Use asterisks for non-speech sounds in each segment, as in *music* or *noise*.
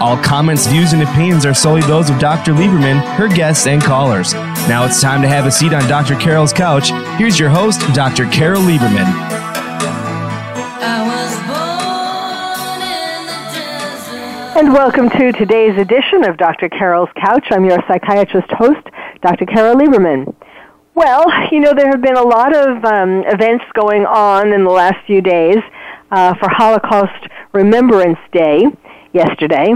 All comments, views, and opinions are solely those of Dr. Lieberman, her guests, and callers. Now it's time to have a seat on Dr. Carol's couch. Here's your host, Dr. Carol Lieberman. And welcome to today's edition of Dr. Carol's Couch. I'm your psychiatrist host, Dr. Carol Lieberman. Well, you know, there have been a lot of um, events going on in the last few days uh, for Holocaust Remembrance Day yesterday,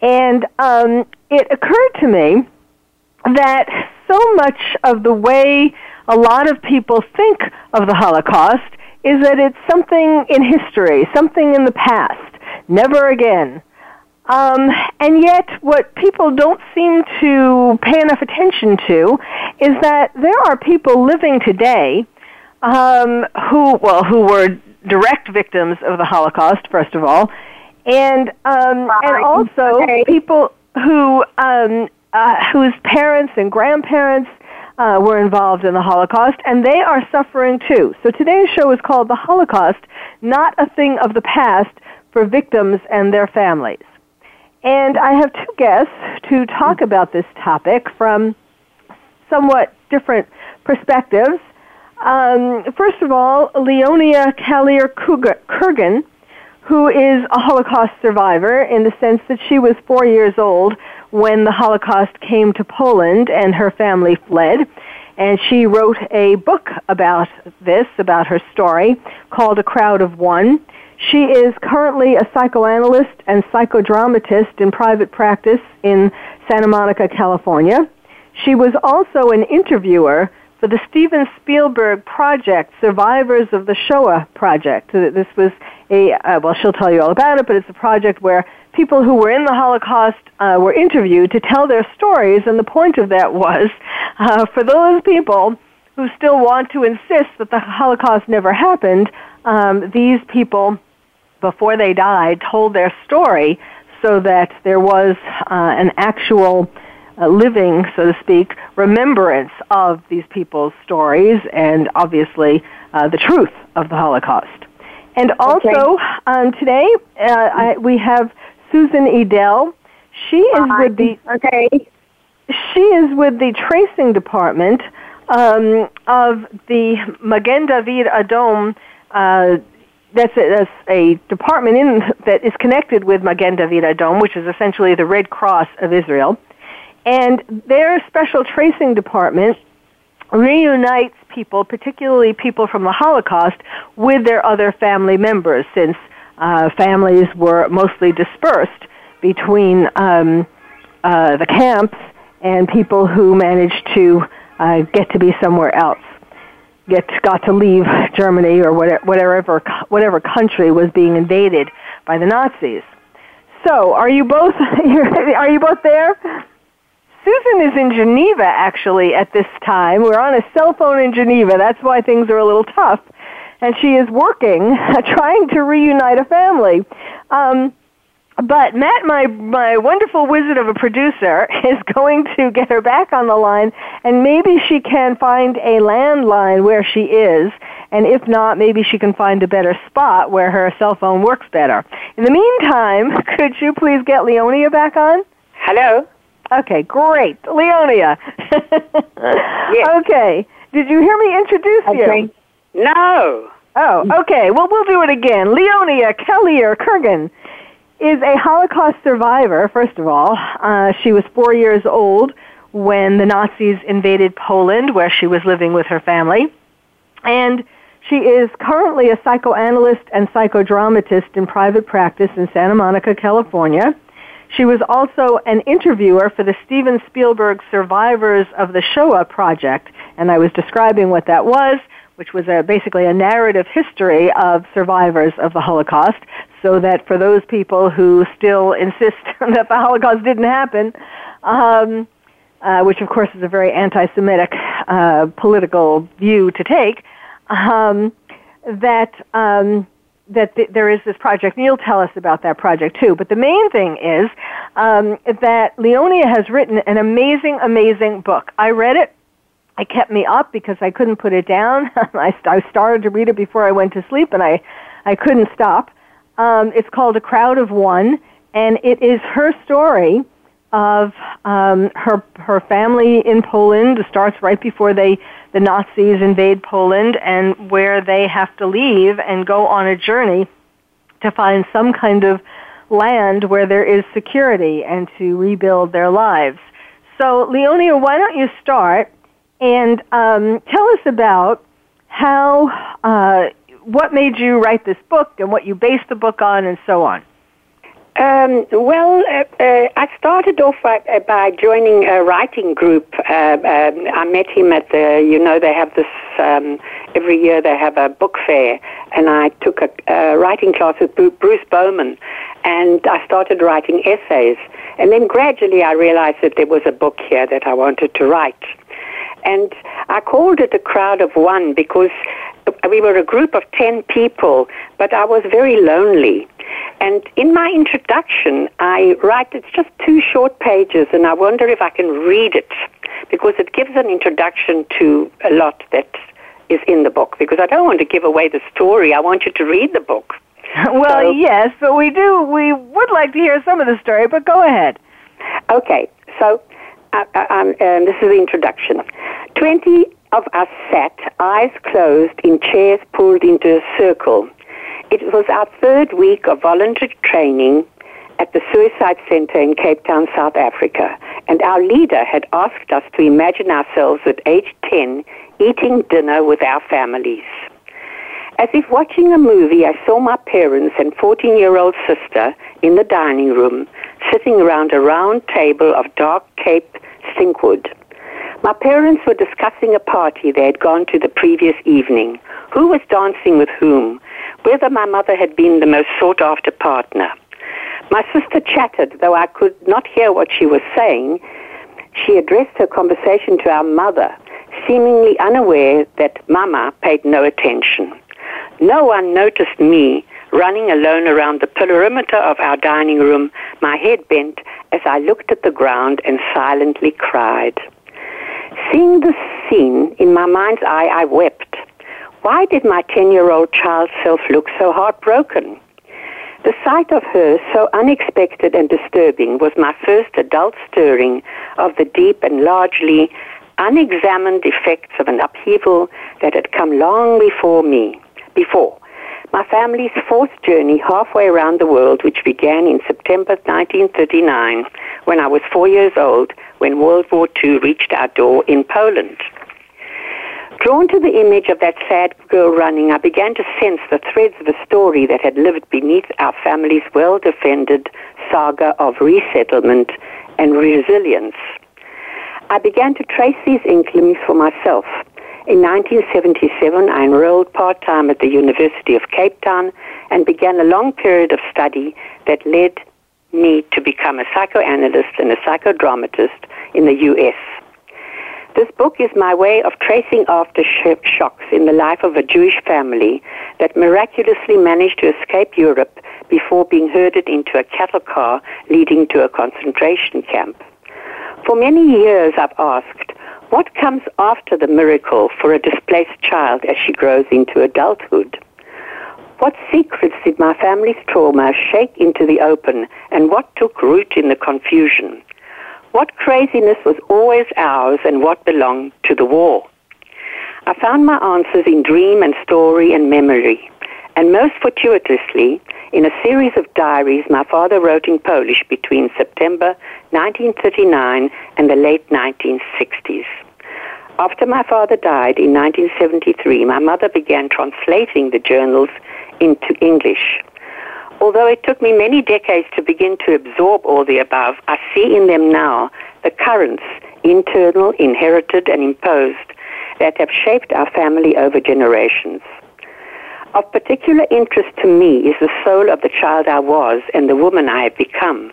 and um, it occurred to me that so much of the way a lot of people think of the Holocaust is that it's something in history, something in the past, never again. Um, and yet, what people don't seem to pay enough attention to is that there are people living today um, who, well, who were direct victims of the Holocaust, first of all, and um, and also okay. people who um, uh, whose parents and grandparents uh, were involved in the Holocaust, and they are suffering too. So today's show is called "The Holocaust: Not a Thing of the Past for Victims and Their Families." And I have two guests to talk about this topic from somewhat different perspectives. Um, first of all, Leonia Kalir Kurgan, who is a Holocaust survivor in the sense that she was four years old when the Holocaust came to Poland and her family fled. And she wrote a book about this, about her story, called A Crowd of One. She is currently a psychoanalyst and psychodramatist in private practice in Santa Monica, California. She was also an interviewer for the Steven Spielberg project, Survivors of the Shoah project. This was a, uh, well, she'll tell you all about it, but it's a project where people who were in the Holocaust uh, were interviewed to tell their stories, and the point of that was uh, for those people who still want to insist that the Holocaust never happened, um, these people before they died told their story so that there was uh, an actual uh, living, so to speak, remembrance of these people's stories and obviously uh, the truth of the Holocaust. And also Okay. um, today uh, I, we have Susan Edel. She is with the Okay. she is with the tracing department um, of the Magen David Adom. Uh, that's a, that's a department in that is connected with Magen David Adom, which is essentially the Red Cross of Israel. And their special tracing department reunites people, particularly people from the Holocaust, with their other family members, since uh, families were mostly dispersed between um, uh, the camps and people who managed to uh, get to be somewhere else, get got to leave Germany or whatever whatever whatever country was being invaded by the Nazis. So, are you both *laughs* are you both there? Susan is in Geneva actually at this time. We're on a cell phone in Geneva. That's why things are a little tough. And she is working, *laughs* trying to reunite a family. Um, but Matt, my my wonderful wizard of a producer, *laughs* is going to get her back on the line, and maybe she can find a landline where she is, and if not, maybe she can find a better spot where her cell phone works better. In the meantime, *laughs* could you please get Leonia back on? Hello. Okay, great, Leonia. *laughs* Okay, did you hear me introduce you? No. Oh, okay. Well, we'll do it again. Leonia Kalir Kurgan is a Holocaust survivor, first of all. Uh, she was four years old when the Nazis invaded Poland, where she was living with her family. And she is currently a psychoanalyst and psychodramatist in private practice in Santa Monica, California. She was also an interviewer for the Steven Spielberg Survivors of the Shoah project, and I was describing what that was, which was a, basically a narrative history of survivors of the Holocaust, so that for those people who still insist *laughs* that the Holocaust didn't happen, um, uh, which of course is a very anti-Semitic uh, political view to take, um, that um, that th- there is this project, and you'll tell us about that project too. But the main thing is um, that Leonia has written an amazing, amazing book. I read it. It kept me up because I couldn't put it down. *laughs* I, I started to read it before I went to sleep, and I, I couldn't stop. Um, it's called A Crowd of One, and it is her story of um, her her family in Poland. It starts right before they the Nazis invade Poland, and where they have to leave and go on a journey to find some kind of land where there is security and to rebuild their lives. So, Leonia, why don't you start and um, tell us about how uh, what made you write this book and what you based the book on, and so on. Um, well, uh, uh, I started off by, uh, by joining a writing group. Uh, um, I met him at the, you know, they have this, um, every year they have a book fair, and I took a, a writing class with Bruce Bowman, and I started writing essays. And then gradually I realized that there was a book here that I wanted to write. And I called it a crowd of one because we were a group of 10 people, but I was very lonely. And in my introduction, I write, it's just two short pages, and I wonder if I can read it because it gives an introduction to a lot that is in the book because I don't want to give away the story. I want you to read the book. *laughs* well, so, yes, but we do, we would like to hear some of the story, but go ahead. Okay, so uh, uh um, um, this is the introduction. 20 of us sat, eyes closed, in chairs pulled into a circle. It was our third week of voluntary training at the Suicide Center in Cape Town, South Africa, and our leader had asked us to imagine ourselves at age 10 eating dinner with our families. As if watching a movie, I saw my parents and 14 year old sister in the dining room, sitting around a round table of dark Cape stinkwood. My parents were discussing a party they had gone to the previous evening. Who was dancing with whom? Whether my mother had been the most sought after partner. My sister chattered, though I could not hear what she was saying. She addressed her conversation to our mother, seemingly unaware that Mama paid no attention. No one noticed me running alone around the perimeter of our dining room, my head bent as I looked at the ground and silently cried. Seeing the scene in my mind's eye, I wept. Why did my 10 year old child self look so heartbroken? The sight of her, so unexpected and disturbing, was my first adult stirring of the deep and largely unexamined effects of an upheaval that had come long before me. Before. My family's fourth journey halfway around the world, which began in September 1939 when I was four years old, when World War II reached our door in Poland. Drawn to the image of that sad girl running, I began to sense the threads of a story that had lived beneath our family's well defended saga of resettlement and resilience. I began to trace these inklings for myself. In 1977, I enrolled part time at the University of Cape Town and began a long period of study that led me to become a psychoanalyst and a psychodramatist in the U.S. This book is my way of tracing aftershocks in the life of a Jewish family that miraculously managed to escape Europe before being herded into a cattle car leading to a concentration camp. For many years I've asked, what comes after the miracle for a displaced child as she grows into adulthood? What secrets did my family's trauma shake into the open and what took root in the confusion? What craziness was always ours and what belonged to the war? I found my answers in dream and story and memory, and most fortuitously, in a series of diaries my father wrote in Polish between September 1939 and the late 1960s. After my father died in 1973, my mother began translating the journals into English. Although it took me many decades to begin to absorb all the above, I see in them now the currents, internal, inherited, and imposed, that have shaped our family over generations. Of particular interest to me is the soul of the child I was and the woman I have become.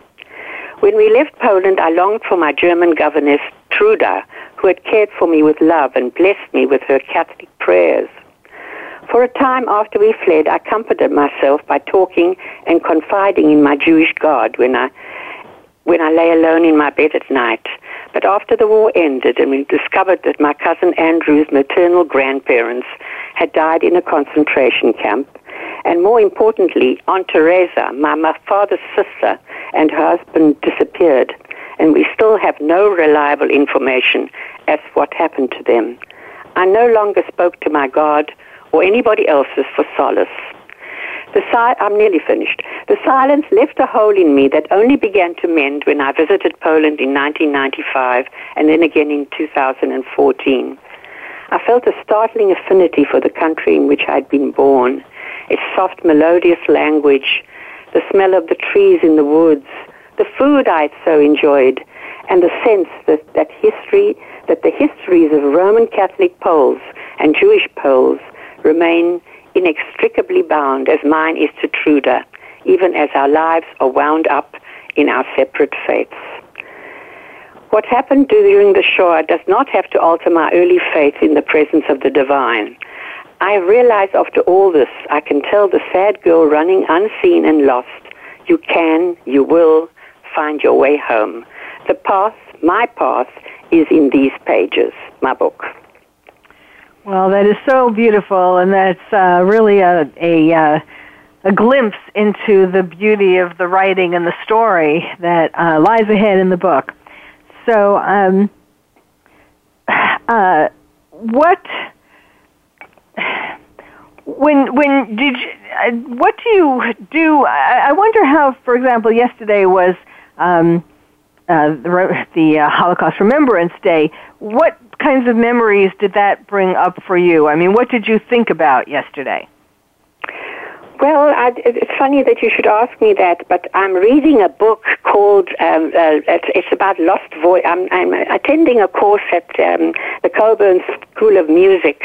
When we left Poland, I longed for my German governess, Truda, who had cared for me with love and blessed me with her Catholic prayers. For a time after we fled, I comforted myself by talking and confiding in my Jewish God when I, when I lay alone in my bed at night. But after the war ended and we discovered that my cousin Andrew's maternal grandparents had died in a concentration camp, and more importantly, Aunt Teresa, my, my father's sister, and her husband disappeared, and we still have no reliable information as to what happened to them. I no longer spoke to my God or anybody else's for solace. The si- I'm nearly finished. The silence left a hole in me that only began to mend when I visited Poland in 1995 and then again in 2014. I felt a startling affinity for the country in which I'd been born, its soft, melodious language, the smell of the trees in the woods, the food I'd so enjoyed, and the sense that, that history, that the histories of Roman Catholic Poles and Jewish Poles remain inextricably bound as mine is to Truda, even as our lives are wound up in our separate fates. What happened during the Shoah does not have to alter my early faith in the presence of the divine. I realize after all this, I can tell the sad girl running unseen and lost, you can, you will find your way home. The path, my path, is in these pages, my book. Well, that is so beautiful, and that's uh, really a a, uh, a glimpse into the beauty of the writing and the story that uh, lies ahead in the book. So, um, *sighs* uh, what? When when did you, uh, what do you do? I, I wonder how, for example, yesterday was um, uh, the, the uh, Holocaust Remembrance Day. What kinds of memories did that bring up for you? I mean, what did you think about yesterday? Well, I, it's funny that you should ask me that, but I'm reading a book called, um, uh, it's, it's, about lost voice. I'm, I'm, attending a course at um, the Colburn School of Music,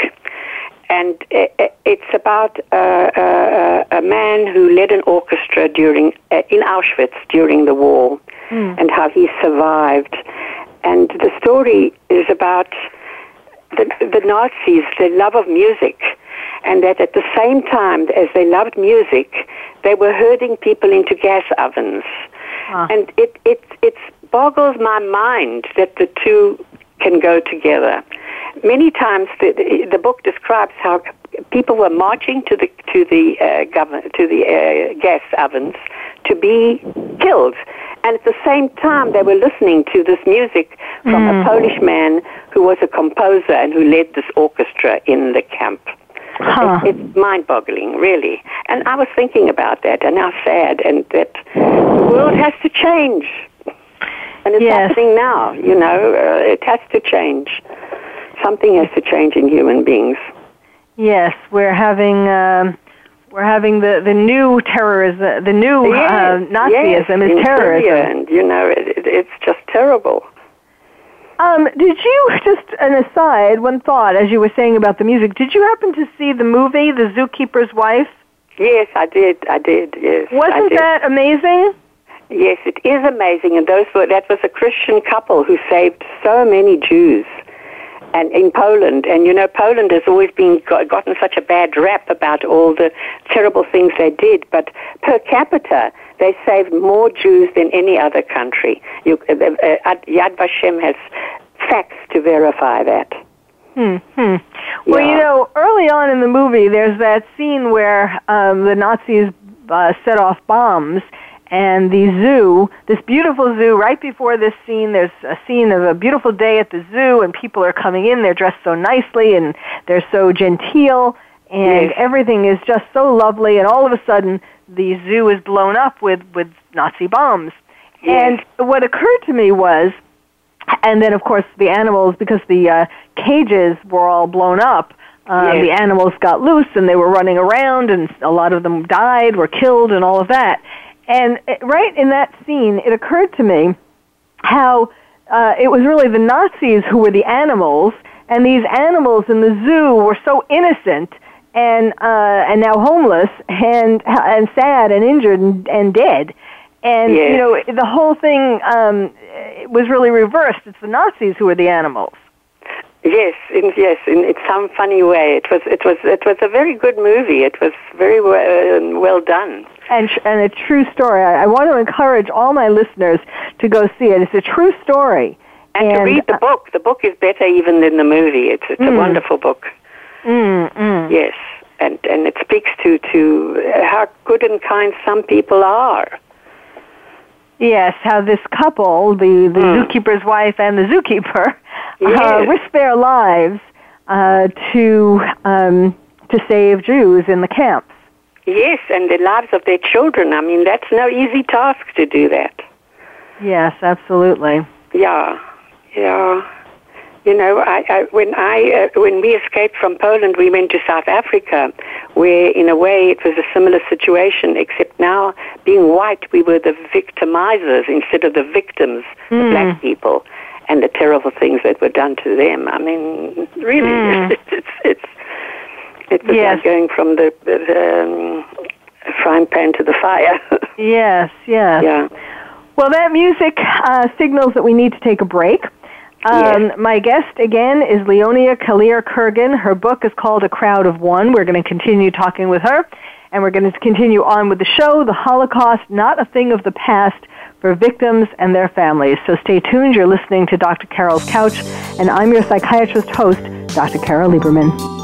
and it's about uh, uh, a man who led an orchestra during uh, in Auschwitz during the war, mm. and how he survived. And the story is about the, the Nazis, their love of music, and that at the same time as they loved music, they were herding people into gas ovens. Huh. And it, it, it boggles my mind that the two can go together. Many times the, the, the book describes how people were marching to the to the uh, govern, to the uh, gas ovens to be killed, and at the same time they were listening to this music from mm. a Polish man who was a composer and who led this orchestra in the camp. Huh. It, it's mind-boggling, really. And I was thinking about that, and how sad, and that the world has to change, and it's yes. happening now. You know, uh, it has to change. Something has to change in human beings. Yes, we're having. Um, we're having the, the new terrorism, the new yes, uh, Nazism yes, is terrorism. You know, it, it, it's just terrible. Um, did you *laughs* just an aside, one thought as you were saying about the music? Did you happen to see the movie, The Zookeeper's Wife? Yes, I did. I did. Yes. Wasn't did. that amazing? Yes, it is amazing, and those were that was a Christian couple who saved so many Jews and in Poland. And you know, Poland has always been gotten such a bad rap about all the terrible things they did, but per capita, they saved more Jews than any other country. You, uh, uh, Yad Vashem has facts to verify that. Hmm. hmm. Well, yeah. you know, early on in the movie, there's that scene where um, the Nazis uh, set off bombs, and the zoo, this beautiful zoo, right before this scene, there's a scene of a beautiful day at the zoo, and people are coming in. They're dressed so nicely, and they're so genteel, and yes. everything is just so lovely. And all of a sudden, the zoo is blown up with with Nazi bombs. Yes. And what occurred to me was, and then of course the animals, because the uh, cages were all blown up, Uh, Yes. The animals got loose and they were running around, and a lot of them died, were killed, and all of that. And right in that scene, it occurred to me how uh, it was really the Nazis who were the animals, and these animals in the zoo were so innocent and uh, and now homeless and and sad and injured and, and dead. And Yes. you know the whole thing um, it was really reversed. It's the Nazis who were the animals. Yes, in, yes, in, in some funny way. It was, it was, it was a very good movie. It was very well, well done. and, and a true story. I, I want to encourage all my listeners to go see it. It's a true story. And, to read the uh, book, the book is better even than the movie. It's, it's a wonderful book. mm, mm. Yes, and and it speaks to to how good and kind some people are. Yes, how this couple, the, the Mm. zookeeper's wife and the zookeeper, *laughs* uh, Yes. risk their lives uh, to um, to save Jews in the camps. Yes, and the lives of their children. I mean, that's no easy task to do that. Yes, absolutely. Yeah, yeah. You know, I, I, when I uh, when we escaped from Poland, we went to South Africa, where in a way it was a similar situation, except now being white, we were the victimizers instead of the victims, the black people, and the terrible things that were done to them. I mean, really, *laughs* it's it's it's, it's Yes. like going from the, the um, frying pan to the fire. *laughs* Yes, yes. yeah. Well, that music uh, signals that we need to take a break. Um, Yes. My guest again is Leonia Kalir Kurgan. Her book is called A Crowd of One. We're going to continue talking with her, and we're going to continue on with the show, The Holocaust, Not a Thing of the Past, for victims and their families. So stay tuned. You're listening to Dr. Carol's Couch, and I'm your psychiatrist host, Dr. Carol Lieberman.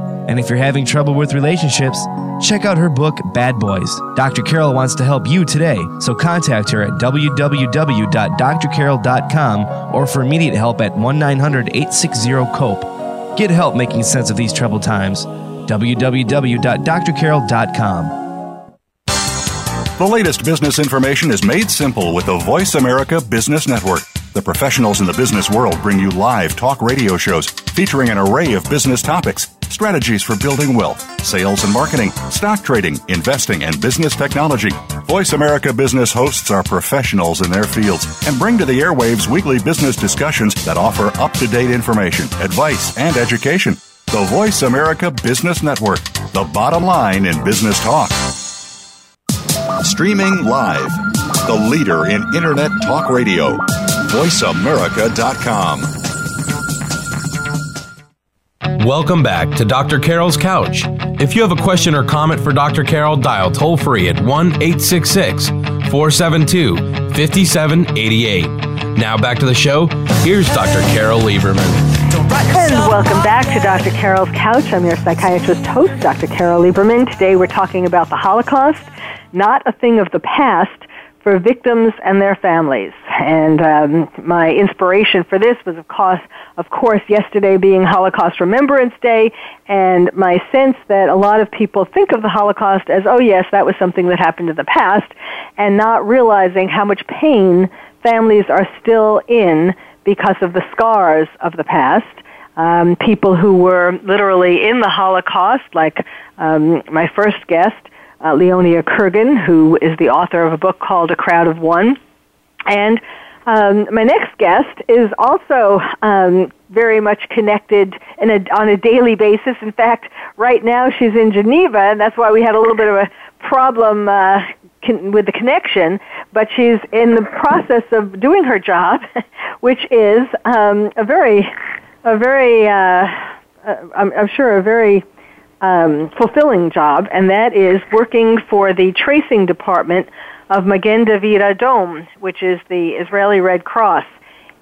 And if you're having trouble with relationships, check out her book, Bad Boys. Dr. Carol wants to help you today, so contact her at www.drcarol.com or for immediate help at 1 900 860 COPE. Get help making sense of these troubled times. www.drcarol.com. The latest business information is made simple with the Voice America Business Network. The professionals in the business world bring you live talk radio shows featuring an array of business topics, strategies for building wealth, sales and marketing, stock trading, investing, and business technology. Voice America Business hosts are professionals in their fields and bring to the airwaves weekly business discussions that offer up to date information, advice, and education. The Voice America Business Network, the bottom line in business talk. Streaming live. The leader in Internet talk radio. VoiceAmerica.com. Welcome back to Dr. Carol's Couch. If you have a question or comment for Dr. Carol, dial toll free at 1 866 472 5788. Now back to the show. Here's Dr. Carol Lieberman. And welcome back to Dr. Carol's Couch. I'm your psychiatrist host, Dr. Carol Lieberman. Today we're talking about the Holocaust, not a thing of the past, for victims and their families. And um, my inspiration for this was, of course, of course, yesterday being Holocaust Remembrance Day, and my sense that a lot of people think of the Holocaust as, oh yes, that was something that happened in the past, and not realizing how much pain families are still in because of the scars of the past. Um, people who were literally in the Holocaust, like um, my first guest, uh, Leonia Kurgan, who is the author of a book called A Crowd of One, and Um, my next guest is also um, very much connected a, on a daily basis. In fact, right now she's in Geneva, and that's why we had a little bit of a problem uh, con- with the connection. But she's in the process of doing her job, *laughs* which is um, a very, a very, uh, uh, I'm, I'm sure, a very um, fulfilling job, and that is working for the tracing department of Magen David Adom, which is the Israeli Red Cross.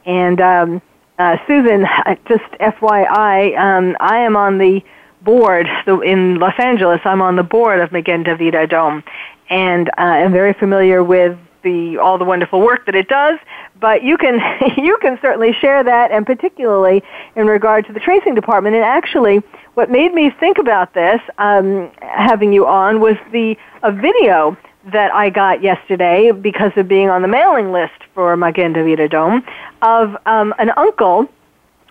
And um, uh, Susan, *laughs* just FYI, um, I am on the board so in Los Angeles. I'm on the board of Magen David Adom, and uh, I'm very familiar with the all the wonderful work that it does. But you can *laughs* you can certainly share that, and particularly in regard to the tracing department. And actually, what made me think about this, um, having you on, was the a video that I got yesterday because of being on the mailing list for Magen David Adom of um, an uncle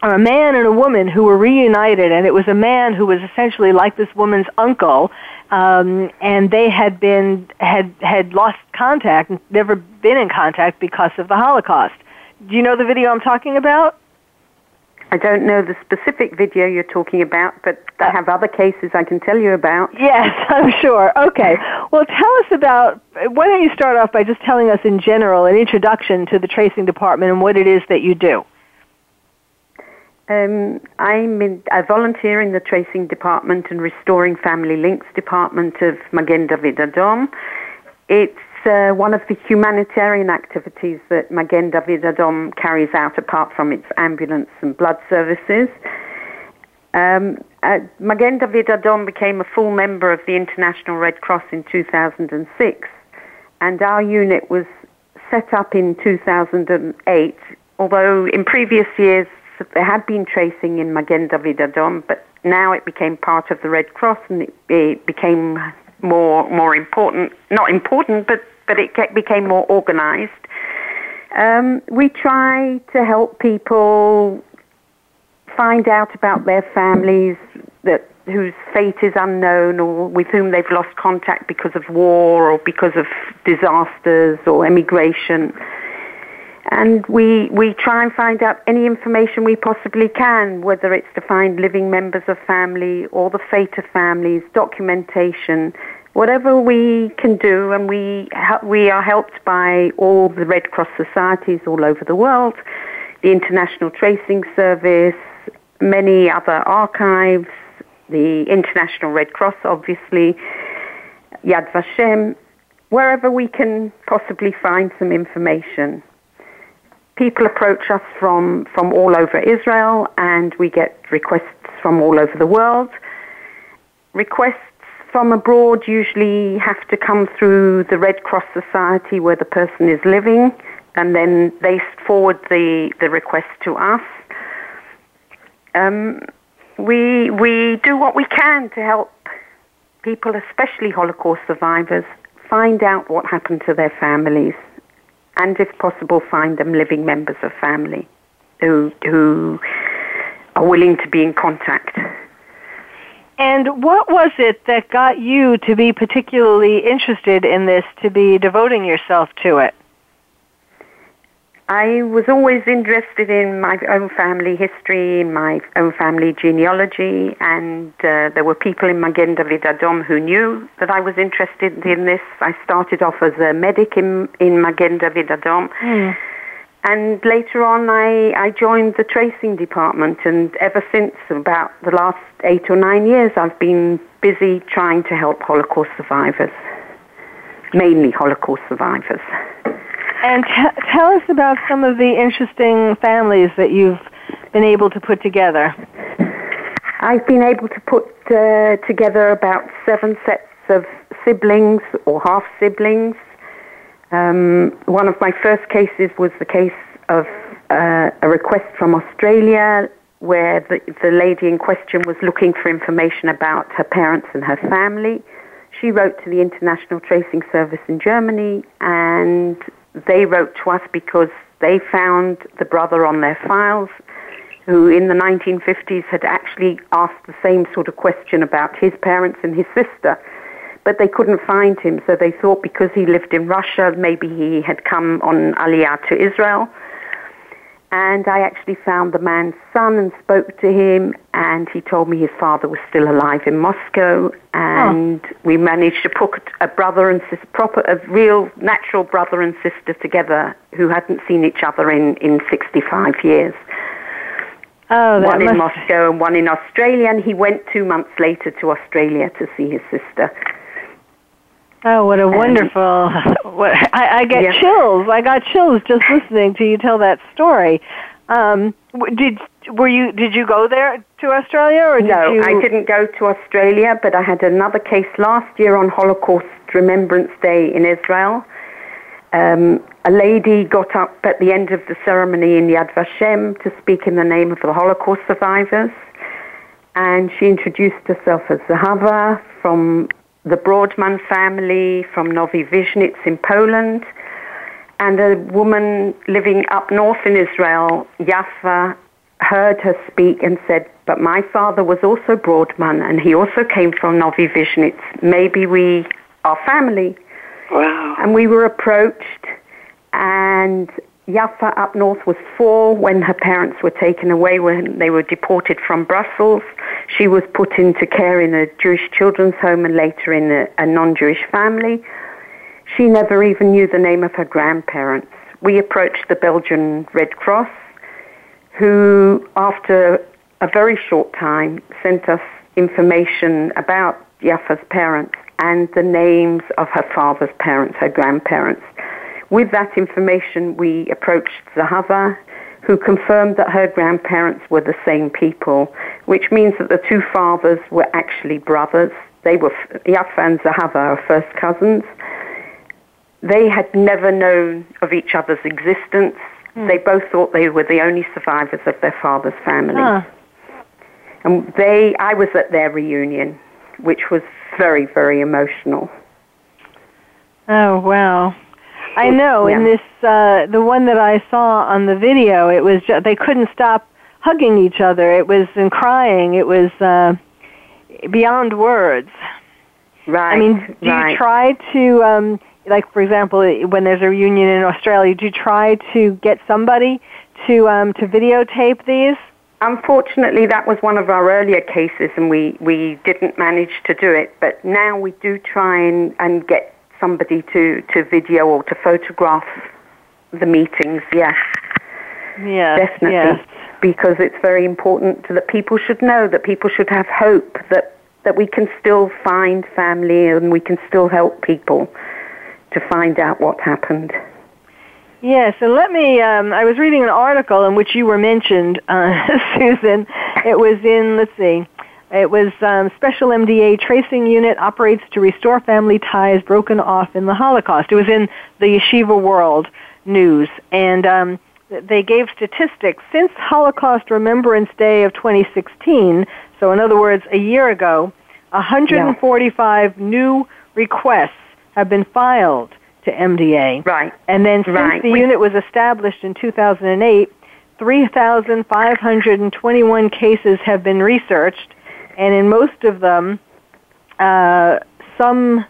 or a man and a woman who were reunited, and it was a man who was essentially like this woman's uncle, um, and they had been had had lost contact, never been in contact because of the Holocaust. Do you know the video I'm talking about? I don't know the specific video you're talking about, but I have other cases I can tell you about. Yes, *laughs* I'm sure. Okay. Well, tell us about, why don't you start off by just telling us in general an introduction to the tracing department and what it is that you do? Um, I'm in, I volunteer in the tracing department and restoring family links department of Magen David Adom. It's uh, one of the humanitarian activities that Magen David Adom carries out apart from its ambulance and blood services. Um, uh, Magen David Adom became a full member of the International Red Cross in 2006, and our unit was set up in 2008, although in previous years there had been tracing in Magen David Adom, but now it became part of the Red Cross and it, it became more more important. Not important, but but it became more organized. Um, we try to help people find out about their families that whose fate is unknown or with whom they've lost contact because of war or because of disasters or emigration. And we, we try and find out any information we possibly can, whether it's to find living members of family or the fate of families, documentation, whatever we can do, and we we are helped by all the Red Cross societies all over the world, the International Tracing Service, many other archives, the International Red Cross, obviously, Yad Vashem, wherever we can possibly find some information. People approach us from, from all over Israel, and we get requests from all over the world. Requests from abroad usually have to come through the Red Cross Society where the person is living, and then they forward the, the request to us. Um, we, we do what we can to help people, especially Holocaust survivors, find out what happened to their families, and if possible, find them living members of family who, who are willing to be in contact. And what was it that got you to be particularly interested in this, to be devoting yourself to it? I was always interested in my own family history, my own family genealogy, and uh, there were people in Magen David Adom who knew that I was interested in this. I started off as a medic in, in Magen David Adom. Mm. And later on, I, I joined the tracing department, and ever since about the last eight or nine years, I've been busy trying to help Holocaust survivors, mainly Holocaust survivors. And t- tell us about some of the interesting families that you've been able to put together. I've been able to put uh, together about seven sets of siblings or half siblings um, one of my first cases was the case of uh, a request from Australia where the, the lady in question was looking for information about her parents and her family. She wrote to the International Tracing Service in Germany and they wrote to us because they found the brother on their files who in the 1950s had actually asked the same sort of question about his parents and his sister but they couldn't find him. So they thought because he lived in Russia, maybe he had come on Aliyah to Israel. And I actually found the man's son and spoke to him, and he told me his father was still alive in Moscow. And oh. we managed to put a brother and sister, proper, a real natural brother and sister together who hadn't seen each other in, in 65 years. Oh, one in Moscow and one in Australia, and he went two months later to Australia to see his sister. Oh, what a um, wonderful! *laughs* What, I, I get yeah. chills. I got chills just *laughs* listening to you tell that story. Um, did were you did you go there to Australia or no? You... I didn't go to Australia, but I had another case last year on Holocaust Remembrance Day in Israel. Um, a lady got up at the end of the ceremony in Yad Vashem to speak in the name of the Holocaust survivors, and she introduced herself as Zahava from the Broadman family from Novi Vishnitz in Poland, and a woman living up north in Israel, Yafa, heard her speak and said, but my father was also Broadman and he also came from Novi Vishnitz. Maybe we are family. Wow. And we were approached, and Yafa up north was four when her parents were taken away when they were deported from Brussels. She was put into care in a Jewish children's home and later in a, a non-Jewish family. She never even knew the name of her grandparents. We approached the Belgian Red Cross, who, after a very short time, sent us information about Yafa's parents and the names of her father's parents, her grandparents. With that information, we approached Zahava, who confirmed that her grandparents were the same people, which means that the two fathers were actually brothers. They were, Yafa and Zahava are first cousins. They had never known of each other's existence. Mm. They both thought they were the only survivors of their father's family. Huh. And they, I was at their reunion, which was very, very emotional. Oh, wow. I know. Yeah. In this, uh, the one that I saw on the video, it was just, they couldn't stop hugging each other. It was and crying. It was uh, beyond words. Right. I mean, do right. you try to, um, like, for example, when there's a reunion in Australia, do you try to get somebody to um, to videotape these? Unfortunately, that was one of our earlier cases, and we, we didn't manage to do it. But now we do try and, and get somebody to, to video or to photograph the meetings, yes. Yes, Definitely. Yes. Because it's very important that people should know, that people should have hope, that, that we can still find family and we can still help people to find out what happened. Yes, and let me. Um, I was reading an article in which you were mentioned, uh, *laughs* Susan. It was in. Let's see. It was um, Special MDA Tracing Unit operates to restore family ties broken off in the Holocaust. It was in the Yeshiva World News, and um, they gave statistics since Holocaust Remembrance Day of 2016. So, in other words, a year ago, 145 yeah. new requests have been filed to MDA. Right. And then since right. the unit was established in 2008, 3,521 cases have been researched and in most of them, uh, some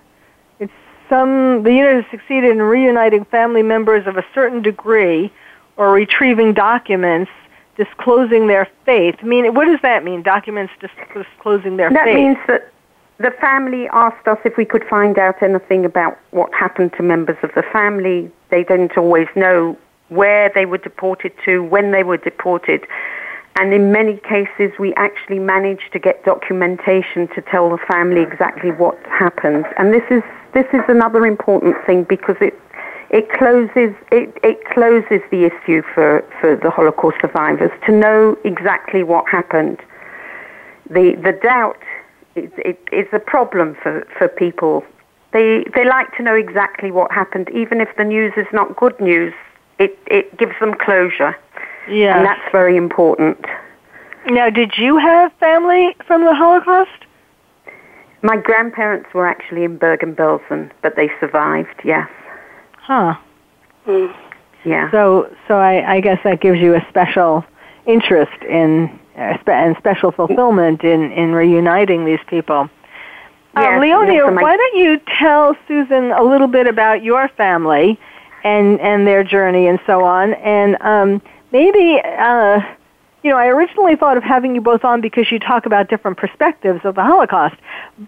it's some the unit has succeeded in reuniting family members of a certain degree, or retrieving documents disclosing their faith. I mean, what does that mean? Documents disclosing their that faith. That means that the family asked us if we could find out anything about what happened to members of the family. They didn't always know where they were deported to, when they were deported. And in many cases, we actually managed to get documentation to tell the family exactly what happened. And this is this is another important thing because it it closes it, it closes the issue for, for the Holocaust survivors to know exactly what happened. The the doubt is, it, is a problem for, for people. They they like to know exactly what happened, even if the news is not good news. It it gives them closure. Yeah. And that's very important. Now, did you have family from the Holocaust? My grandparents were actually in Bergen-Belsen, but they survived, yes. Huh. Mm. Yeah. So, so I, I guess that gives you a special interest in uh, and special fulfillment in, in reuniting these people. Um, Yes, Leonia, yes, my- why don't you tell Susan a little bit about your family and and their journey and so on, and um, maybe. Uh, you know, I originally thought of having you both on because you talk about different perspectives of the Holocaust,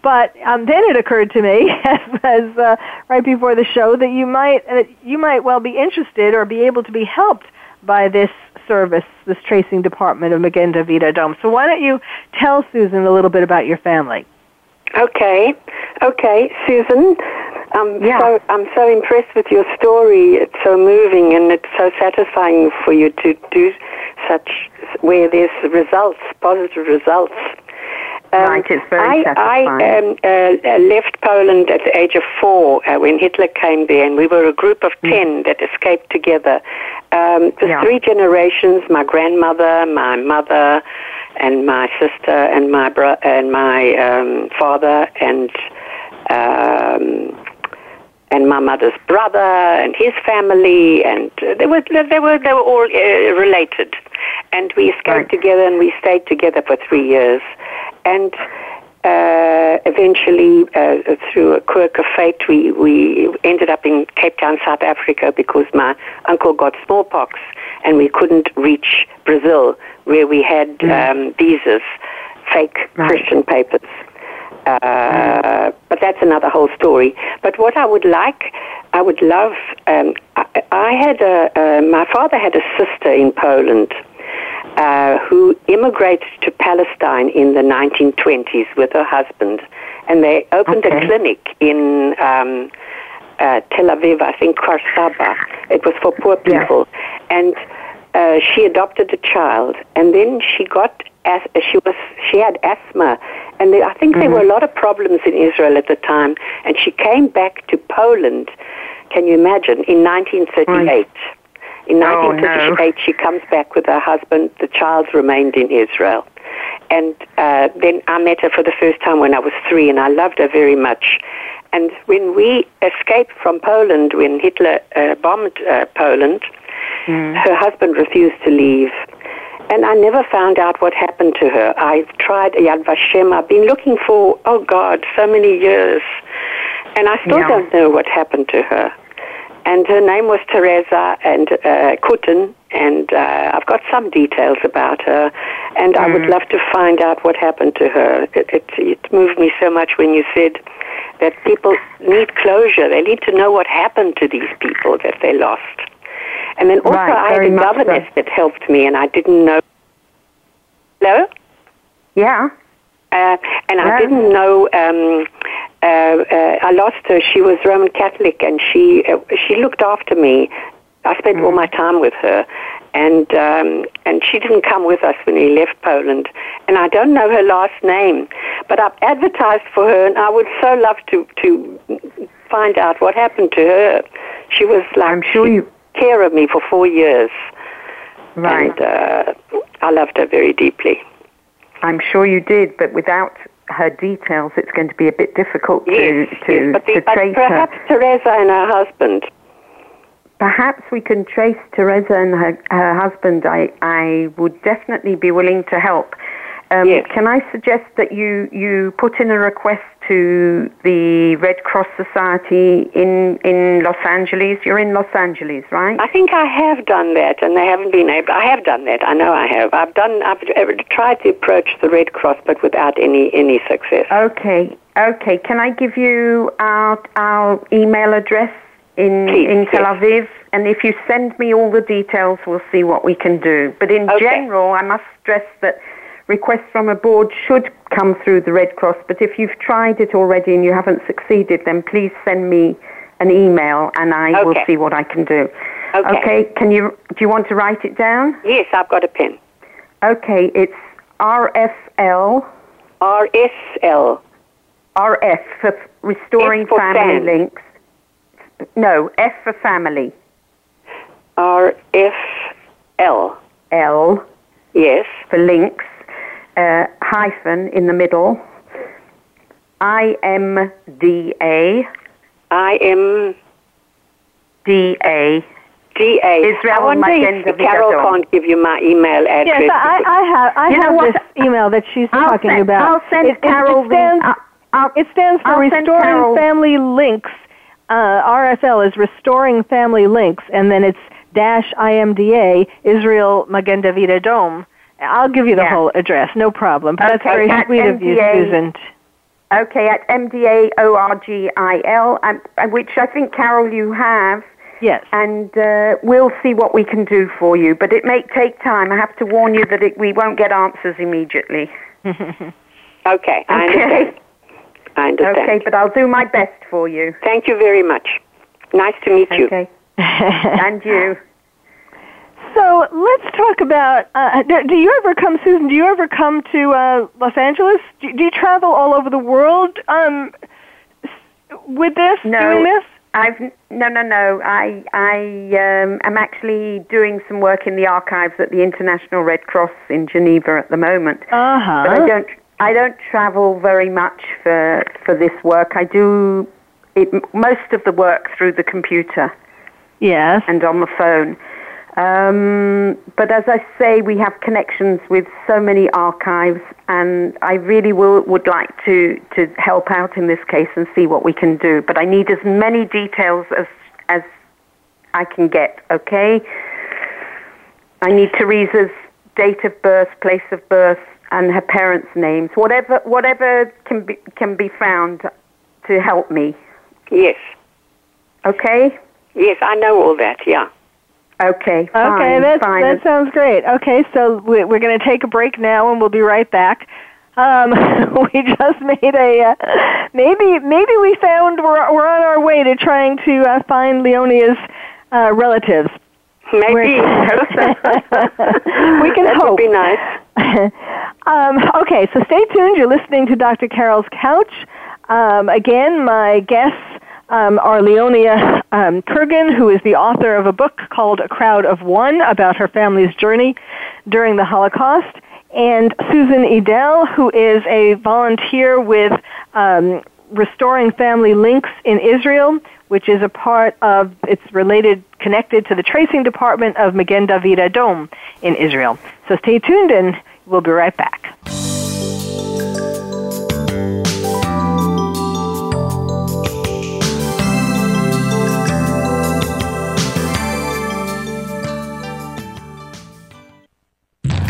but um, then it occurred to me, *laughs* as, uh, right before the show, that you might uh, you might well be interested or be able to be helped by this service, this tracing department of Magen David Adom. So why don't you tell Susan a little bit about your family? Okay, okay, Susan. Um, Yeah. so I'm so impressed with your story. It's so moving and it's so satisfying for you to do such where there's results, positive results. Um, Right, it's very I, satisfying. I um, uh, uh, left Poland at the age of four uh, when Hitler came there, and we were a group of ten that escaped together. Um, the Yeah. three generations: my grandmother, my mother, and my sister, and my bro- and my um, father, and um, and my mother's brother and his family, and they were they were they were all uh, related, and we escaped Right. together and we stayed together for three years, and. Uh, eventually, uh, through a quirk of fate, we, we ended up in Cape Town, South Africa, because my uncle got smallpox, and we couldn't reach Brazil, where we had um, visas, fake Right. Christian papers. Uh, but that's another whole story. But what I would like, I would love. Um, I, I had a, uh, my father had a sister in Poland uh, who immigrated to Palestine in the 1920s with her husband, and they opened a clinic in. Um, uh, Tel Aviv, I think Kfar It was for poor Yeah. people, and uh, she adopted a child, and then she got as she was she had asthma, and there, I think there were a lot of problems in Israel at the time, and she came back to Poland. Can you imagine? In 1938. In Oh, 1938, she comes back with her husband. The child remained in Israel. And uh, then I met her for the first time when I was three, and I loved her very much. And when we escaped from Poland, when Hitler uh, bombed uh, Poland, her husband refused to leave. And I never found out what happened to her. I've tried Yad Vashem. I've been looking for, oh God, so many years. And I still Yeah. don't know what happened to her. And her name was Teresa and uh, Kutten, and uh, I've got some details about her. And I would love to find out what happened to her. It, it, it moved me so much when you said that people need closure. They need to know what happened to these people that they lost. And then also, Right, I had a much so. governess that helped me, and I didn't know. Hello? Yeah. Uh, and Yeah. I didn't know. Um, uh, uh, I lost her. She was Roman Catholic, and she uh, she looked after me. I spent Mm. all my time with her, and um, and she didn't come with us when we left Poland. And I don't know her last name, but I've advertised for her, and I would so love to to find out what happened to her. She was like I'm sure you- care of me for four years, Right. and uh, I loved her very deeply. I'm sure you did, but without her details, it's going to be a bit difficult to Yes, to, yes, but, the, to but trace perhaps her. Teresa and her husband. Perhaps we can trace Teresa and her, her husband. I, I would definitely be willing to help. Um, Yes. Can I suggest that you, you put in a request to the Red Cross Society in, in Los Angeles? You're in Los Angeles, right? I think I have done that, and they haven't been able. I have done that. I know I have. I've done. I've tried to approach the Red Cross, but without any any success. Okay, okay. Can I give you our, our email address in, Please, in Tel yes. Aviv? And if you send me all the details, we'll see what we can do. But in Okay. general, I must stress that requests from a board should come through the Red Cross. But if you've tried it already and you haven't succeeded, then please send me an email and I will see what I can do. Okay. okay. Can you, do you want to write it down? Yes, I've got a pen. Okay, it's RFL. R S L. RF for Restoring F for Family fan. Links. No, F for Family. R F L. L Yes. for Links. Uh, hyphen in the middle. I M D A I M D A. D A. Israel I wonder Magen if Carol can't give you my email address. Yes, I, I have I You have this email that she's I'll talking send- about. I'll send it, it- Carol it stands, uh, I'll, It stands for I'll Restoring Carol- Family Links. Uh, RFL is Restoring Family Links, and then it's dash IMDA Israel Magen David Adom. I'll give you the Yeah. whole address, no problem. But that's Okay, very sweet of you, Susan. Okay, at MDAORGIL, um, uh, which I think, Carol, you have. Yes. And uh, we'll see what we can do for you. But it may take time. I have to warn you that it, we won't get answers immediately. *laughs* Okay, I Okay. understand. I understand. Okay, but I'll do my best for you. Thank you very much. Nice to meet you. Okay. *laughs* and you. So let's talk about. Uh, do, you ever come, Susan? Do you ever come to uh, Los Angeles? Do, do you travel all over the world um, with this? No. Doing this? I've no, no, no. I I um, am actually doing some work in the archives at the International Red Cross in Geneva at the moment. Uh huh. But I don't I don't travel very much for for this work. I do it, most of the work through the computer Yes. and on the phone. Um, but as I say, we have connections with so many archives, and I really will, would like to, to help out in this case and see what we can do. But I need as many details as as I can get. Okay. I need Teresa's date of birth, place of birth, and her parents' names. Whatever whatever can be can be found to help me. Yes. Okay. Yes, I know all that, yeah. Okay. Okay, fine, that fine. that sounds great. Okay, so we- we're going to take a break now, and we'll be right back. Um, *laughs* we just made a uh, maybe maybe we found we're we're on our way to trying to uh, find Leonia's uh, relatives. Maybe. *laughs* *laughs* We can that hope. would be nice. um, okay, so stay tuned. You're listening to Dr. Carol's Couch. Um, again, my guests um, are Leonia um, Kurgan, who is the author of a book called A Crowd of One about her family's journey during the Holocaust, and Susan Edel, who is a volunteer with um, Restoring Family Links in Israel, which is a part of, it's related, connected to the tracing department of Magen David Adom in Israel. So stay tuned and we'll be right back.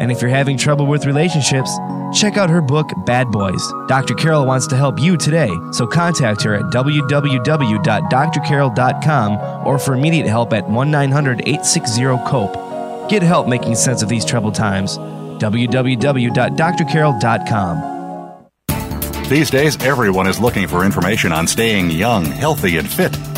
And if you're having trouble with relationships, check out her book, Bad Boys. Dr. Carol wants to help you today, so contact her at www.drcarol.com or for immediate help at 1 900 860 COPE. Get help making sense of these troubled times. www.drcarol.com. These days, everyone is looking for information on staying young, healthy, and fit.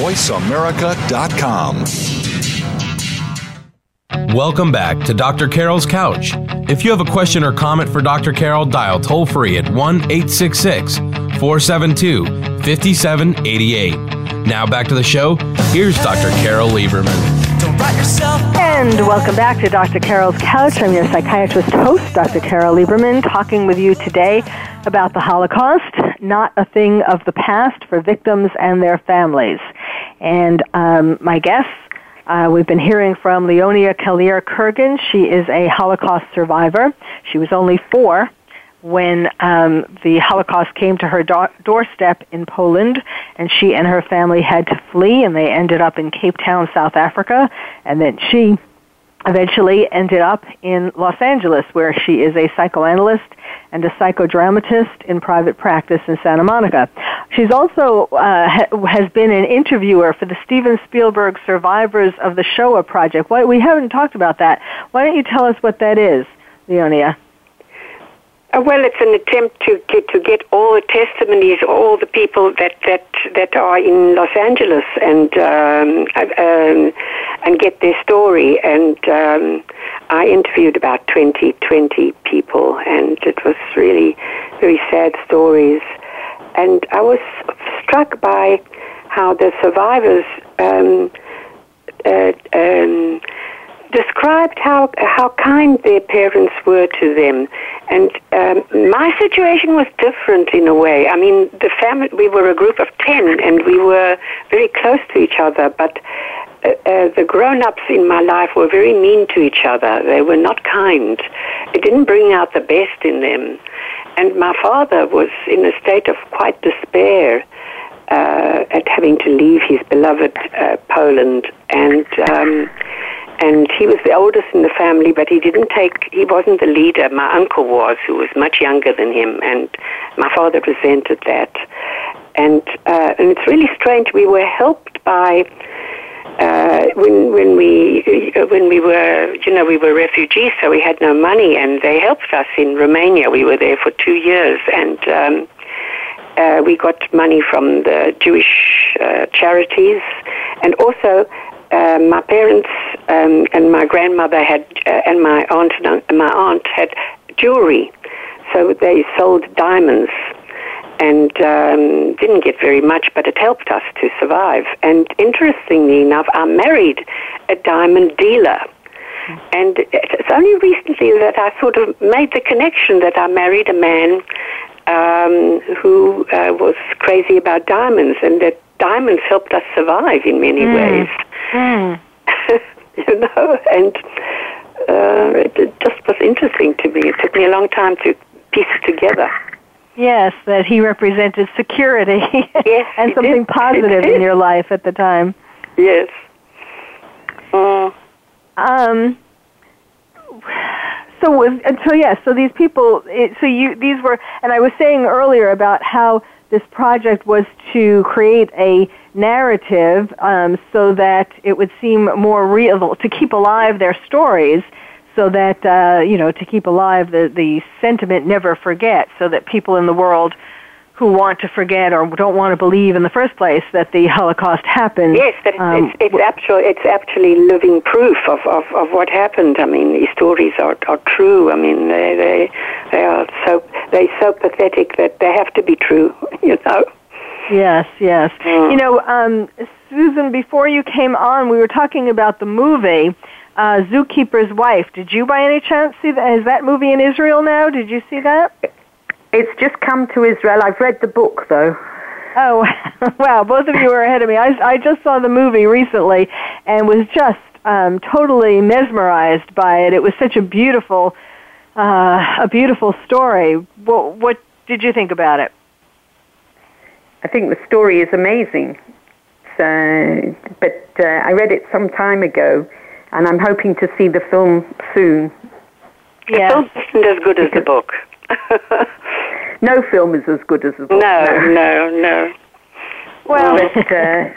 VoiceAmerica.com. Welcome back to Dr. Carol's Couch. If you have a question or comment for Dr. Carol, dial toll free at 1 866 472 5788. Now back to the show. Here's Dr. Carol Lieberman. And welcome back to Dr. Carol's Couch. I'm your psychiatrist host, Dr. Carol Lieberman, talking with you today about the Holocaust, not a thing of the past for victims and their families. And um, my guests, uh, we've been hearing from Leonia Kalir Kurgan. She is a Holocaust survivor. She was only four when um, the Holocaust came to her do- doorstep in Poland, and she and her family had to flee, and they ended up in Cape Town, South Africa, and then she eventually ended up in Los Angeles, where she is a psychoanalyst and a psychodramatist in private practice in Santa Monica. She's also uh, ha- has been an interviewer for the Steven Spielberg Survivors of the Shoah Project. Why, we haven't talked about that. Why don't you tell us what that is, Leonia? Uh, well, it's an attempt to get to get all the testimonies, all the people that that that are in Los Angeles, and um, um, and get their story. And um, I interviewed about 20, 20 people, and it was really very sad stories. And I was struck by how the survivors. Um, uh, um, described how how kind their parents were to them, and um, my situation was different in a way. I mean, the family we were a group of ten, and we were very close to each other, but. Uh, uh, the grown-ups in my life were very mean to each other. They were not kind. It didn't bring out the best in them. And my father was in a state of quite despair uh, at having to leave his beloved uh, Poland. And um, and he was the oldest in the family, but he didn't take, he wasn't the leader. My uncle was, who was much younger than him, and my father resented that. And, uh, and it's really strange, we were helped by, uh, when, when we, when we were, you know, we were refugees, so we had no money, and they helped us in Romania. We were there for two years, and, um, uh, we got money from the Jewish uh, charities, and also uh, my parents um, and my grandmother had, uh, and my aunt and my aunt had jewelry, so they sold diamonds, and um, didn't get very much, but it helped us to survive. And interestingly enough, I married a diamond dealer. And it's only recently that I sort of made the connection that I married a man um, who uh, was crazy about diamonds, and that diamonds helped us survive in many mm. ways. Mm. *laughs* you know, and uh, it, it just was interesting to me. It took me a long time to piece it together. Yes, that he represented security *laughs* yes, and something positive in your life at the time. Yes. Uh, um. So, so yes, so these people, it, so you, these were, and I was saying earlier about how this project was to create a narrative um, so that it would seem more real, to keep alive their stories, so that, uh, you know, to keep alive the, the sentiment never forget, so that people in the world who want to forget or don't want to believe in the first place that the Holocaust happened. Yes, that it's, um, it's, it's, actually, it's actually living proof of, of, of what happened. I mean, these stories are, are true. I mean, they, they, they are so, they're so pathetic that they have to be true, *laughs* you know. Yes, yes. Mm. You know, um, Susan, before you came on, we were talking about the movie uh, Zookeeper's Wife. Did you, by any chance, see that? Is that movie in Israel now? Did you see that? It's just come to Israel. I've read the book, though. Oh, *laughs* wow. Both of you are ahead of me. I, I just saw the movie recently and was just um, totally mesmerized by it. It was such a beautiful, uh, a beautiful story. What, what did you think about it? I think the story is amazing. So, but uh, I read it some time ago, and I'm hoping to see the film soon. Yeah, the film isn't as good as the book. *laughs* no film is as good as the book. No, no, no. Well, but, uh,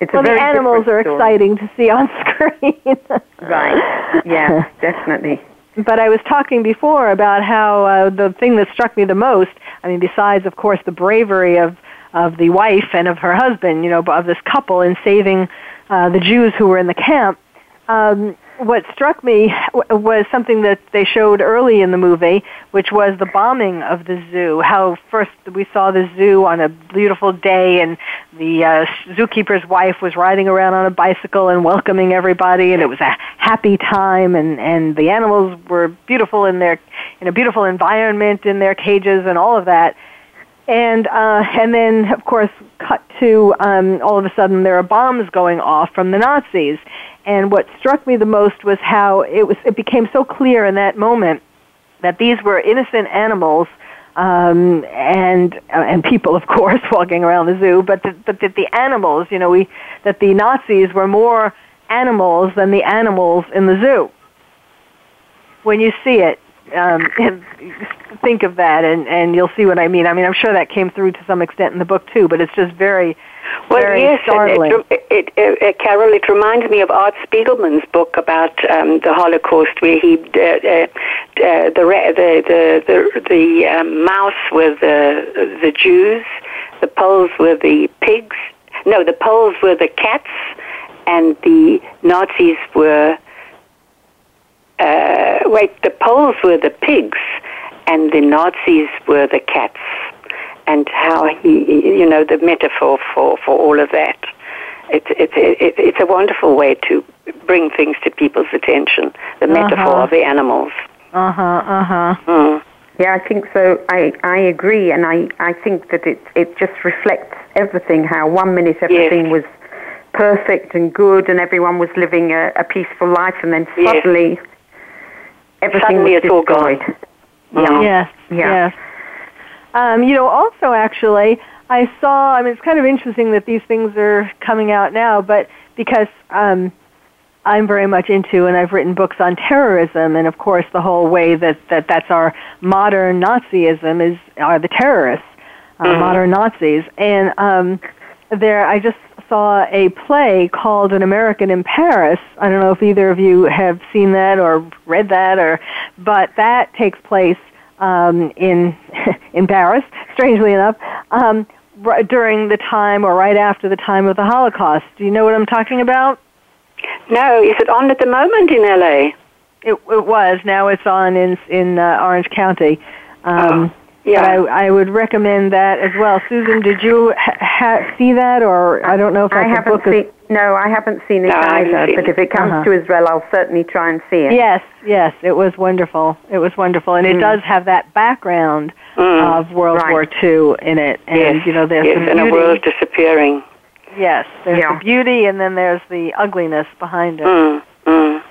it's well, the animals are story. exciting to see on *laughs* screen. right. Yeah, *laughs* definitely. But I was talking before about how uh, the thing that struck me the most, I mean, besides, of course, the bravery of, of the wife and of her husband, you know, of this couple in saving uh, the Jews who were in the camp, um, what struck me was something that they showed early in the movie, which was the bombing of the zoo. How first we saw the zoo on a beautiful day, and the uh, zookeeper's wife was riding around on a bicycle and welcoming everybody, and it was a happy time, and and the animals were beautiful in their in a beautiful environment in their cages and all of that. And uh, and then of course cut to um, all of a sudden there are bombs going off from the Nazis, and what struck me the most was how it was it became so clear in that moment that these were innocent animals um, and uh, and people, of course, *laughs* walking around the zoo, but that, but that the animals, you know, we that the Nazis were more animals than the animals in the zoo. When you see it, um, think of that, and and you'll see what I mean. I mean, I'm sure that came through to some extent in the book too, but it's just very, well, very yes, startling. It, it, it, uh, Carol, it reminds me of Art Spiegelman's book about um, the Holocaust, where he uh, uh, uh the, the the the the um, mouse were the the Jews, the Poles were the pigs. No, the Poles were the cats, and the Nazis were uh, wait, the Poles were the pigs and the Nazis were the cats. And how he, you know, the metaphor for, for all of that. It's, it's, it, it's a wonderful way to bring things to people's attention, the uh-huh. metaphor of the animals. Uh huh, uh huh. Mm. Yeah, I think so. I, I agree, and I, I think that it, it just reflects everything how one minute everything yes. was perfect and good and everyone was living a, a peaceful life, and then suddenly yes everything Suddenly was it's all gone. Yeah. Yes. Yeah. Yes. Um, you know, also actually, I saw. I mean, it's kind of interesting that these things are coming out now, but because um, I'm very much into, and I've written books on terrorism, and of course, the whole way that that that's our modern Nazism is are the terrorists, uh, mm-hmm. modern Nazis, and um, there I just saw a play called An American in Paris. I don't know if either of you have seen that or read that, or but that takes place um, in *laughs* in Paris. Strangely enough, um, during the time or right after the time of the Holocaust. Do you know what I'm talking about? No. Is it on at the moment in LA? It, it was. Now it's on in in uh, Orange County. Um, oh. Yeah, I, I would recommend that as well. Susan, did you ha- ha- see that, or I don't know if I haven't book seen. No, I haven't seen it no, either. Seen but if it comes uh-huh. to Israel, I'll certainly try and see it. Yes, yes, it was wonderful. It was wonderful, and it Mm. does have that background Mm. of World Right. War II in it, and yes. you know there's yes, some and beauty. a world disappearing. Yes, there's Yeah. the beauty, and then there's the ugliness behind it. Mm.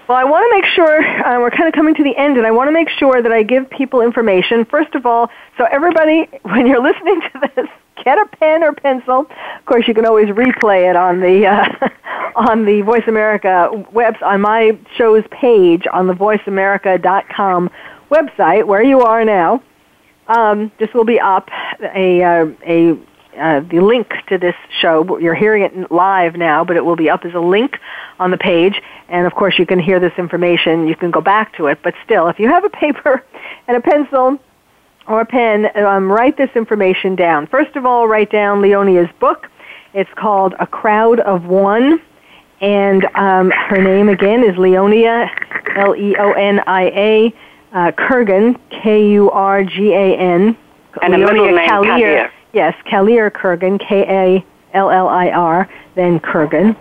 Well, I want to make sure uh, we're kind of coming to the end, and I want to make sure that I give people information. First of all, so everybody, *laughs* when you're listening to this, get a pen or pencil. Of course, you can always replay it on the uh, *laughs* on the Voice America webs on my show's page on the VoiceAmerica.com website, where you are now. Um, this will be up a uh, a uh, the link to this show. You're hearing it live now, but it will be up as a link on the page. And of course, you can hear this information. You can go back to it. But still, if you have a paper *laughs* and a pencil or a pen, um, write this information down. First of all, write down Leonia's book. It's called A Crowd of One. And um, her name again is Leonia, L E O N I A, uh, Kurgan, K U R G A N. And a middle name, Kallir. Yes, Kallir Kurgan, K A L L I R, then Kurgan.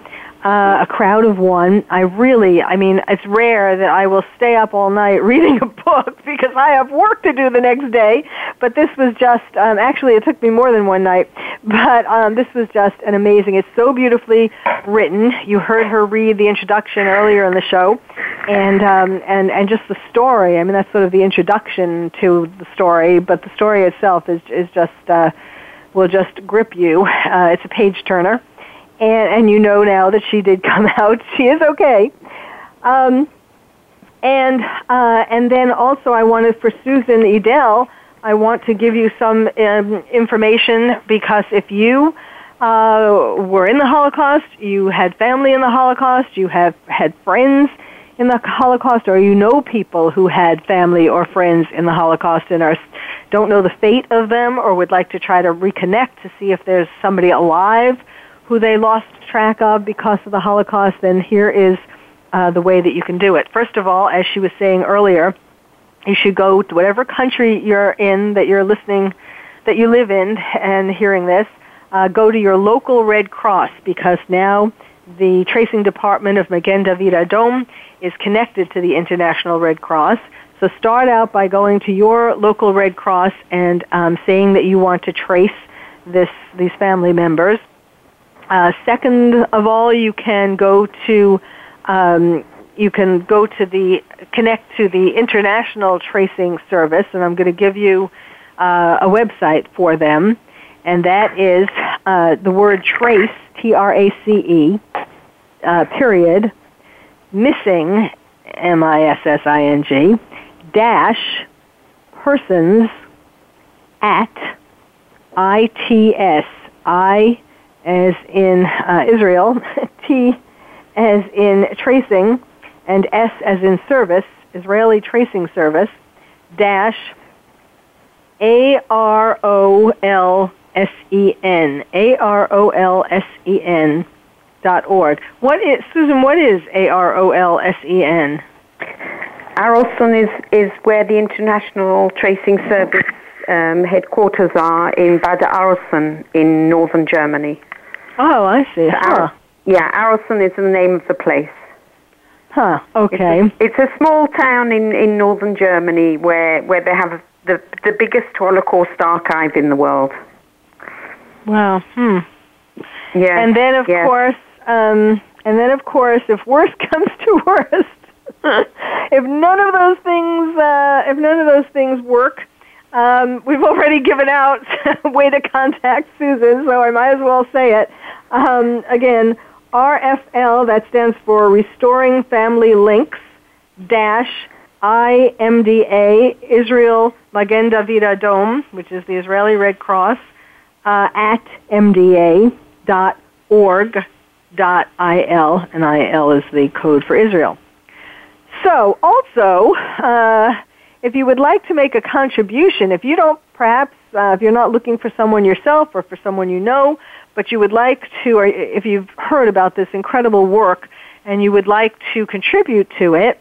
Uh, a crowd of one. I really, I mean, it's rare that I will stay up all night *laughs* reading a book because I have work to do the next day. But this was just, um, actually, it took me more than one night. *laughs* But um, this was just an amazing. It's so beautifully written. You heard her read the introduction earlier in the show, and um, and and just the story. I mean, that's sort of the introduction to the story. But the story itself is is just. Uh, will just grip you. *laughs* Uh, it's a page turner, and and you know now that she did *laughs* come out. She is okay. Um, and uh, and then also I wanted for Susan Edel, I want to give you some um, information because if you uh, were in the Holocaust, you had family in the Holocaust, you have had friends in the Holocaust, or you know people who had family or friends in the Holocaust and are don't know the fate of them, or would like to try to reconnect to see if there's somebody alive who they lost track of because of the Holocaust, then here is uh, the way that you can do it. First of all, as she was saying earlier, you should go to whatever country you're in that you're listening, that you live in, and hearing this. Uh, go to your local Red Cross because now the tracing department of Magen David Adom is connected to the International Red Cross. So start out by going to your local Red Cross and um, saying that you want to trace this these family members. Uh, second of all, you can go to um, you can go to the connect to the International Tracing Service, and I'm going to give you uh, a website for them, and that is uh, the word trace, T R A C E, uh, period, missing, M I S S I N G, dash, persons at I T S, I as in uh, Israel, *laughs* T as in tracing, and S as in service, Israeli Tracing Service, dash A R O L S E N, A R O L S E N dot org. What is, Susan, what is A R O L S E N? Arolsen is, is where the International Tracing Service um, headquarters are in Bad Arolsen in northern Germany. Oh, I see. So huh. Ar- yeah, Arolsen is the name of the place. Huh. Okay. It's a, it's a small town in, in northern Germany where, where they have the, the biggest Holocaust archive in the world. Wow. Hmm. Yeah. And then, of yeah. course, um, and then, of course, if worse *laughs* comes to worst, *laughs* if none of those things, uh, if none of those things work, um, we've already given out a *laughs* way to contact Susan, so I might as well say it. Um, again, RFL, that stands for Restoring Family Links, dash IMDA, Israel Magen David Adom, which is the Israeli Red Cross, uh, at mda.org.il, and IL is the code for Israel. So, also, uh, if you would like to make a contribution, if you don't perhaps, uh, if you're not looking for someone yourself or for someone you know, but you would like to, or if you've heard about this incredible work and you would like to contribute to it,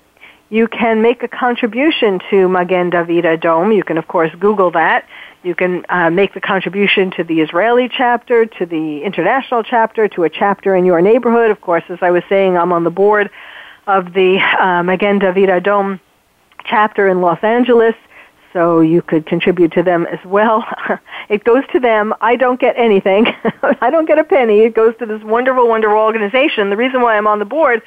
you can make a contribution to Magen David Adom. You can, of course, Google that. You can uh, make the contribution to the Israeli chapter, to the international chapter, to a chapter in your neighborhood. Of course, as I was saying, I'm on the board of the uh, Magen David Adom chapter in Los Angeles, so you could contribute to them as well. *laughs* it goes to them. I don't get anything. *laughs* I don't get a penny. It goes to this wonderful, wonderful organization. The reason why I'm on the board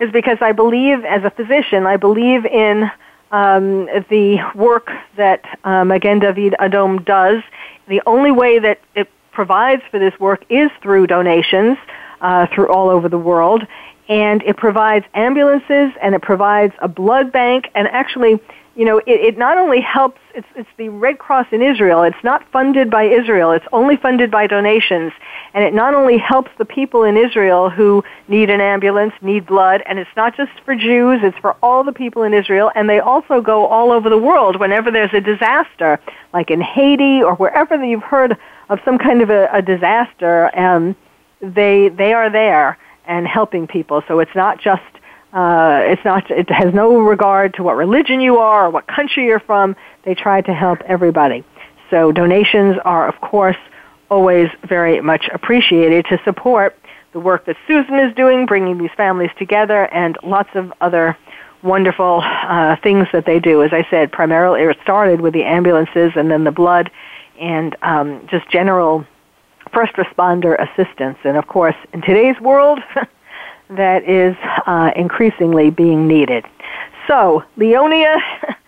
is because I believe, as a physician, I believe in um, the work that uh, Magen David Adom does. The only way that it provides for this work is through donations uh, through all over the world and it provides ambulances and it provides a blood bank and actually you know it, it not only helps it's it's the red cross in israel. It's not funded by israel. It's only funded by donations. And it not only helps the people in israel who need an ambulance need blood and it's not just for jews it's for all the people in israel. And they also go all over the world whenever there's a disaster like in haiti or wherever you've heard of some kind of a, a disaster um, they they are there and helping people. So it's not just uh, it's not it has no regard to what religion you are or what country you're from. They try to help everybody. So donations are of course always very much appreciated to support the work that Susan is doing, bringing these families together, and lots of other wonderful uh, things that they do. As I said, primarily it started with the ambulances and then the blood and um, just general first responder assistance. And of course, in today's world, *laughs* that is uh, increasingly being needed. So, Leonia *laughs*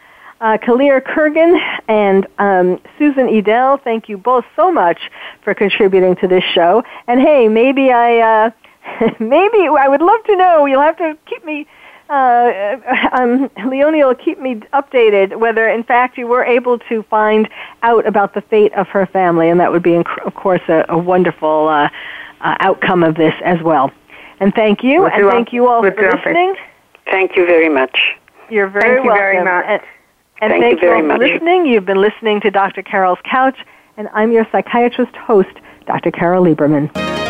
uh, Kalir Kurgan and um, Susan Edel, thank you both so much for contributing to this show. And hey, maybe I, uh, *laughs* maybe I would love to know. You'll have to keep me uh, *laughs* um, Leonie will keep me updated whether, in fact, you were able to find out about the fate of her family, and that would be, of course, a, a wonderful uh, uh, outcome of this as well. And thank you, We'll and thank you all we'll for listening. Thank you very much. You're very Thank you very much. And, and Thank you thank very all for much. listening. You've been listening to Dr. Carol's Couch, and I'm your psychiatrist host, Dr. Carol Lieberman.